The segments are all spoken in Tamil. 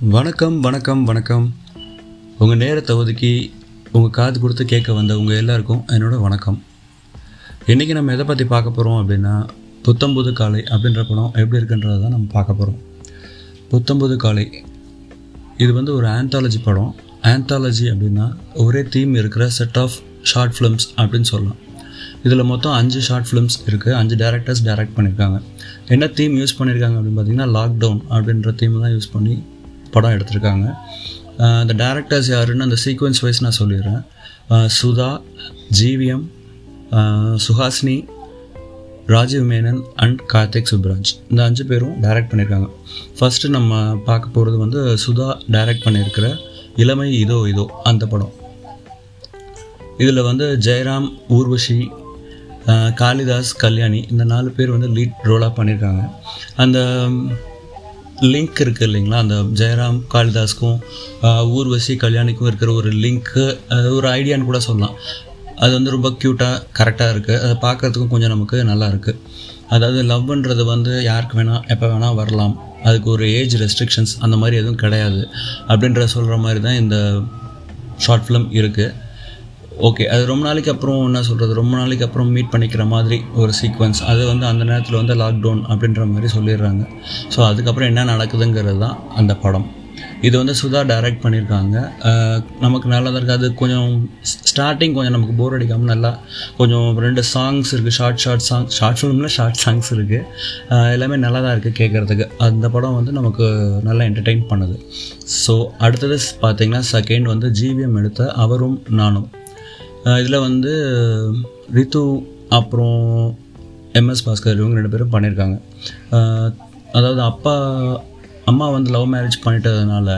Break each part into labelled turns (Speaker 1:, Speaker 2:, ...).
Speaker 1: வணக்கம் வணக்கம் வணக்கம். உங்கள் நேரத்தை ஒதுக்கி உங்கள் காது கொடுத்து கேட்க வந்த உங்கள் எல்லாருக்கும் என்னோட வணக்கம். இன்றைக்கி நம்ம எதை பற்றி பார்க்க போகிறோம் அப்படின்னா புத்தம்புது காலை அப்படின்ற படம் எப்படி இருக்குன்றதை தான் நம்ம பார்க்க போகிறோம் புத்தம்புது காலை இது வந்து ஒரு ஆந்தாலஜி படம். ஆந்தாலஜி அப்படின்னா ஒரே தீம் இருக்கிற செட் ஆஃப் ஷார்ட் ஃபிலிம்ஸ் அப்படின்னு சொல்லலாம். இதில் மொத்தம் அஞ்சு ஷார்ட் ஃபிலிம்ஸ் இருக்குது அஞ்சு டேரக்டர்ஸ் டேரக்ட் பண்ணியிருக்காங்க என்ன தீம் யூஸ் பண்ணியிருக்காங்க அப்படின்னு பார்த்தீங்கன்னா லாக்டவுன் அப்படின்ற தீம் தான் யூஸ் பண்ணி படம் எடுத்திருக்காங்க. அந்த டேரக்டர்ஸ் யாருன்னு அந்த சீக்வன்ஸ் வைஸ் நான் சொல்லிடுறேன். Sudha GVM Suhasini Rajiv Menon and Karthik Subbaraj. இந்த அஞ்சு பேரும் டைரக்ட் பண்ணியிருக்காங்க ஃபஸ்ட்டு நம்ம பார்க்க போகிறது வந்து சுதா டைரக்ட் பண்ணியிருக்கிற இளமை இதோ இதோ அந்த படம். இதில் வந்து ஜெயராம் ஊர்வஷி காளிதாஸ் கல்யாணி இந்த நாலு பேர் வந்து லீட் ரோலாக பண்ணியிருக்காங்க அந்த லிங்க் இருக்குது இல்லைங்களா? அந்த ஜெயராம் காளிதாஸ்க்கும் ஊர்வசி கல்யாணிக்கும் இருக்கிற ஒரு லிங்க்கு ஒரு ஐடியான்னு கூட சொல்லலாம். அது வந்து ரொம்ப க்யூட்டாக கரெக்டாக இருக்குது அதை பார்க்குறதுக்கும் கொஞ்சம் நமக்கு நல்லா இருக்குது அதாவது லவ்ன்றது வந்து யாருக்கு வேணால் எப்போ வேணால் வரலாம். அதுக்கு ஒரு ஏஜ் ரெஸ்ட்ரிக்ஷன்ஸ் அந்த மாதிரி எதுவும் கிடையாது. அப்படின்ற சொல்கிற மாதிரி தான் இந்த ஷார்ட் ஃபிலிம் இருக்குது ஓகே அது ரொம்ப நாளைக்கு அப்புறம் என்ன சொல்கிறது ரொம்ப நாளைக்கு அப்புறம் மீட் பண்ணிக்கிற மாதிரி ஒரு சீக்வன்ஸ் அது வந்து அந்த நேரத்தில் வந்து லாக்டவுன் அப்படின்ற மாதிரி சொல்லிடுறாங்க. ஸோ அதுக்கப்புறம் என்ன நடக்குதுங்கிறது தான் அந்த படம். இது வந்து சுதா டைரக்ட் பண்ணியிருக்காங்க. நமக்கு நல்லா தான் இருக்குது அது கொஞ்சம் ஸ்டார்டிங் கொஞ்சம் நமக்கு போர் அடிக்காமல் நல்லா கொஞ்சம் ரெண்டு சாங்ஸ் இருக்குது ஷார்ட் ஷார்ட் சாங் ஷார்ட் ஃபிலிமில் ஷார்ட் சாங்ஸ் இருக்குது எல்லாமே நல்லா தான் இருக்குது கேட்குறதுக்கு அந்த படம் வந்து நமக்கு நல்லா என்டர்டெயின் பண்ணுது. ஸோ அடுத்தது பார்த்திங்கன்னா செகண்ட் வந்து ஜிவிஎம் எடுத்த அவரும் நானும். இதில் வந்து ரித்து அப்புறம் எம்எஸ் பாஸ்கர் இவங்க ரெண்டு பேரும் பண்ணியிருக்காங்க அதாவது அப்பா அம்மா வந்து லவ் மேரேஜ் பண்ணிட்டதுனால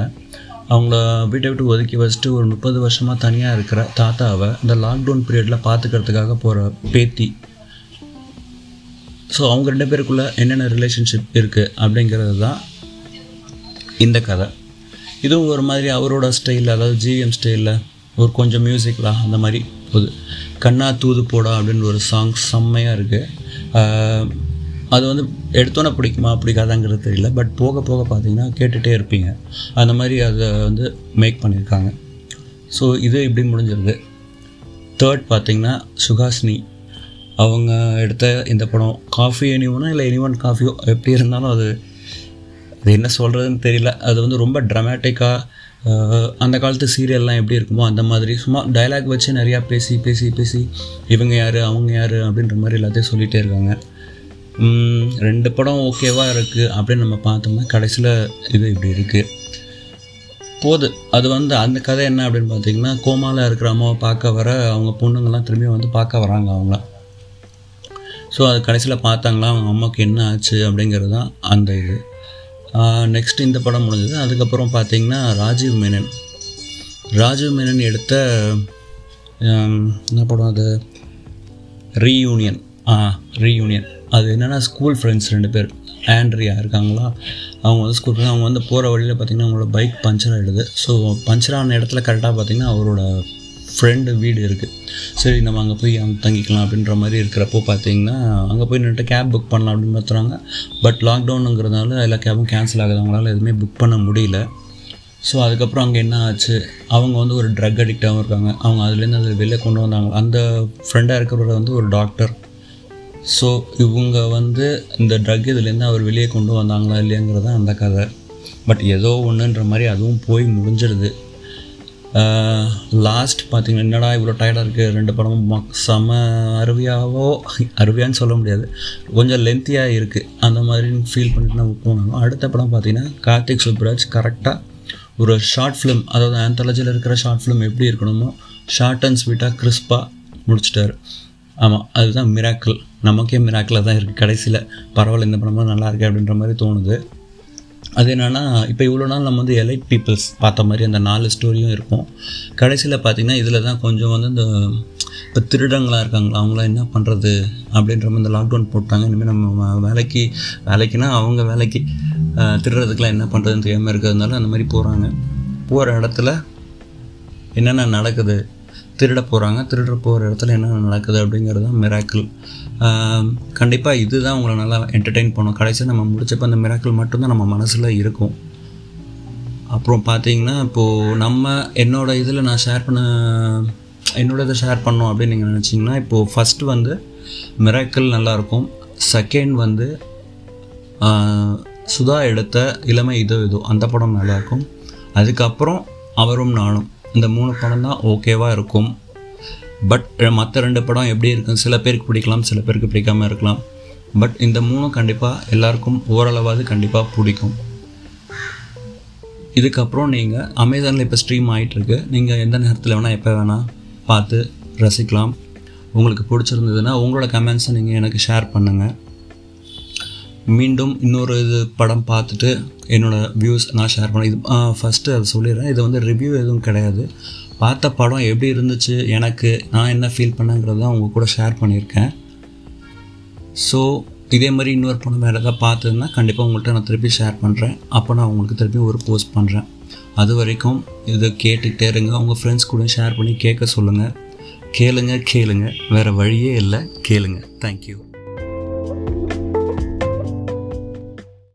Speaker 1: அவங்கள வீட்டை விட்டு ஒதுக்கி வச்சுட்டு ஒரு முப்பது வருஷமாக தனியாக இருக்கிற தாத்தாவை இந்த லாக்டவுன் பீரியடில் பார்த்துக்கிறதுக்காக போகிற பேத்தி. ஸோ அவங்க ரெண்டு பேருக்குள்ளே என்னென்ன ரிலேஷன்ஷிப் இருக்குது அப்படிங்கிறது தான் இந்த கதை. இதுவும் ஒரு மாதிரி அவரோட ஸ்டைலில் அதாவது ஜிஎம் ஸ்டைலில் ஒரு கொஞ்சம் மியூசிக்லாம் அந்த மாதிரி போது. கண்ணா தூது போடா அப்படின்னு ஒரு சாங் செம்மையாக இருக்குது அது வந்து எடுத்தோன்னே பிடிக்குமா பிடிக்காதாங்கிறது தெரியல. பட் போக போக பார்த்தீங்கன்னா கேட்டுகிட்டே இருப்பீங்க. அந்த மாதிரி அதை வந்து மேக் பண்ணியிருக்காங்க. ஸோ இது இப்படி முடிஞ்சிருது. தேர்ட் பார்த்திங்கன்னா சுஹாசினி அவங்க எடுத்த இந்த படம் காஃபி எனிவனோ இல்லை எனிவன் காஃபியோ எப்படி இருந்தாலும் அது அது என்ன சொல்கிறதுன்னு தெரியல. அது வந்து ரொம்ப ட்ரமேட்டிக்காக அந்த காலத்து சீரியல்லாம் எப்படி இருக்குமோ அந்த மாதிரி. சும்மா டயலாக் வச்சு நிறையா பேசி பேசி பேசி இவங்க யார் அவங்க யார் அப்படின்ற மாதிரி எல்லாத்தையும் சொல்லிகிட்டே இருக்காங்க. ரெண்டு படம் ஓகேவாக இருக்குது அப்படின்னு நம்ம பார்த்தோம்னா கடைசியில் இது இப்படி இருக்குது போது அது வந்து அந்த கதை என்ன அப்படின்னு பார்த்தீங்கன்னா கோமாவில் இருக்கிற அம்மாவை பார்க்க வர அவங்க பொண்ணுங்கள்லாம் திரும்பி வந்து பார்க்க வராங்க அவங்கள. ஸோ அது கடைசியில் பார்த்தாங்களா அவங்க அம்மாவுக்கு என்ன ஆச்சு அப்படிங்கிறது தான் அந்த இது. நெக்ஸ்ட் இந்த படம் முடிஞ்சது. அதுக்கப்புறம் பார்த்தீங்கன்னா ராஜீவ் மேனன். ராஜீவ் மேனன் எடுத்த என்ன படம் அது? ரீயூனியன் ஆ ரீயூனியன் அது என்னென்னா ஸ்கூல் ஃப்ரெண்ட்ஸ் ரெண்டு பேர். ஆண்ட்ரியா இருக்காங்களா? அவங்க வந்து ஸ்கூல் ஃப்ரெண்ட்ஸ் அவங்க வந்து போகிற வழியில் பார்த்திங்கன்னா அவங்களோட பைக் பஞ்சர் ஆகிடுது ஸோ பஞ்சர் ஆன இடத்துல கரெக்டாக பார்த்திங்கன்னா அவரோட ஃப்ரெண்டு வீடு இருக்குது சரி நம்ம அங்கே போய் அங்கே தங்கிக்கலாம் அப்படின்ற மாதிரி இருக்கிறப்போ பார்த்தீங்கன்னா அங்கே போய் நின்றுட்டு கேப் புக் பண்ணலாம் அப்படின்னு பார்த்துறாங்க. பட் லாக்டவுனுங்கிறதுனால எல்லா கேபும் கேன்சல் ஆகுது அவங்களால எதுவுமே புக் பண்ண முடியல. ஸோ அதுக்கப்புறம் அங்கே என்ன ஆச்சு? அவங்க வந்து ஒரு ட்ரக் அடிக்டாகவும் இருக்காங்க. அவங்க அதுலேருந்து அதில் வெளியே கொண்டு வந்தாங்க. அந்த ஃப்ரெண்டாக இருக்கிறவர் வந்து ஒரு டாக்டர் ஸோ இவங்க வந்து இந்த ட்ரக் இதுலேருந்து அவர் வெளியே கொண்டு வந்தாங்களா இல்லையாங்கிறது தான் அந்த கதை. பட் ஏதோ ஒன்றுன்ற மாதிரி அதுவும் போய் முடிஞ்சிடுது லாஸ்ட் பார்த்தீங்கன்னா என்னடா இவ்வளோ டயர்டாக இருக்குது ரெண்டு படமும் மக்- செம அருவியாவோ அருவியான்னு சொல்ல முடியாது. கொஞ்சம் லென்த்தியாக இருக்குது அந்த மாதிரி ஃபீல் பண்ணிட்டு நம்ம போனாங்க. அடுத்த படம் பார்த்தீங்கன்னா கார்த்திக் சுப்ராஜ் கரெக்டாக ஒரு ஷார்ட் ஃபிலிம் அதாவது ஆந்தாலஜியில் இருக்கிற ஷார்ட் ஃபிலிம் எப்படி இருக்கணுமோ ஷார்ட் அண்ட் ஸ்வீட்டாக கிறிஸ்பாக முடிச்சிட்டாரு. ஆமாம் அதுதான் மிராக்கிள் நமக்கே மிராக்கிளாக தான் இருக்குது கடைசியில் பரவாயில்ல இந்த படம்லாம் நல்லா இருக்குது அப்படின்ற மாதிரி தோணுது. அது என்னென்னா இப்போ இவ்வளோ நாள் நம்ம வந்து எலைட் பீப்புள்ஸ் பார்த்த மாதிரி அந்த நாலு ஸ்டோரியும் இருக்கும். கடைசியில் பார்த்தீங்கன்னா இதில் தான் கொஞ்சம் வந்து இந்த இப்போ திருடங்களாக இருக்காங்களா அவங்களாம் என்ன பண்ணுறது அப்படின்ற மாதிரி இந்த லாக்டவுன் போட்டாங்க. இனிமேல் நம்ம வேலைக்கு வேலைக்குன்னா அவங்க வேலைக்கு திருடுறதுக்கெலாம் என்ன பண்ணுறதுன்னு தெரியாமல் இருக்கிறதுனால அந்த மாதிரி போகிறாங்க போகிற இடத்துல என்னென்ன நடக்குது திருட போகிறாங்க திருட போகிற இடத்துல என்ன நடக்குது அப்படிங்கிறது தான் மிராக்கிள் கண்டிப்பாக இதுதான் உங்களை நல்லா என்டர்டெயின் பண்ணும். கடைசியாக நம்ம முடிச்சப்போ அந்த மிராக்கிள் மட்டும்தான் நம்ம மனசில் இருக்கும். அப்புறம் பார்த்தீங்கன்னா இப்போது நம்ம என்னோடய இதில் நான் ஷேர் பண்ண என்னோட இதை ஷேர் பண்ணோம் அப்படின்னு நீங்கள் நினச்சிங்கன்னா இப்போது ஃபஸ்ட்டு வந்து மிராக்கிள் நல்லாயிருக்கும் செகண்ட் வந்து சுதா எடுத்த இளமை இதோ இதோ அந்த படம் நல்லாயிருக்கும் அதுக்கப்புறம் அவரும் நானும். இந்த மூணு படம் தான் ஓகேவாக இருக்கும். பட் மற்ற ரெண்டு படம் எப்படி இருக்கும் சில பேருக்கு பிடிக்கலாம் சில பேருக்கு பிடிக்காம இருக்கலாம். பட் இந்த மூணும் கண்டிப்பாக எல்லாருக்கும் ஓரளவாவது கண்டிப்பாக பிடிக்கும். இதுக்கப்புறம் நீங்கள் அமேசானில் இப்போ ஸ்ட்ரீம் ஆகிட்டுருக்கு நீங்கள் எந்த நேரத்தில் வேணால் எப்போ வேணால் பார்த்து ரசிக்கலாம். உங்களுக்கு பிடிச்சிருந்ததுன்னா உங்களோட கமெண்ட்ஸை நீங்கள் எனக்கு ஷேர் பண்ணுங்கள் மீண்டும் இன்னொரு இது படம் பார்த்துட்டு என்னோடய வியூஸ் நான் ஷேர் பண்ணேன் இது ஃபஸ்ட்டு அதை சொல்லிடுறேன். இது வந்து ரிவ்யூ எதுவும் கிடையாது. பார்த்த படம் எப்படி இருந்துச்சு எனக்கு நான் என்ன ஃபீல் பண்ணேங்கிறத அவங்க கூட ஷேர் பண்ணியிருக்கேன். ஸோ இதே மாதிரி இன்னொரு படம் வேறு எதாவது பார்த்ததுன்னா கண்டிப்பாக உங்கள்கிட்ட நான் திருப்பி ஷேர் பண்ணுறேன் அப்போ நான் உங்களுக்கு திருப்பி ஒரு போஸ்ட் பண்ணுறேன் அது வரைக்கும் இதை கேட்டுக்கிட்டே இருங்க. உங்கள் ஃப்ரெண்ட்ஸ் கூட ஷேர் பண்ணி கேட்க சொல்லுங்கள் கேளுங்க கேளுங்க. வேறு வழியே இல்லை. கேளுங்க. தேங்க்யூ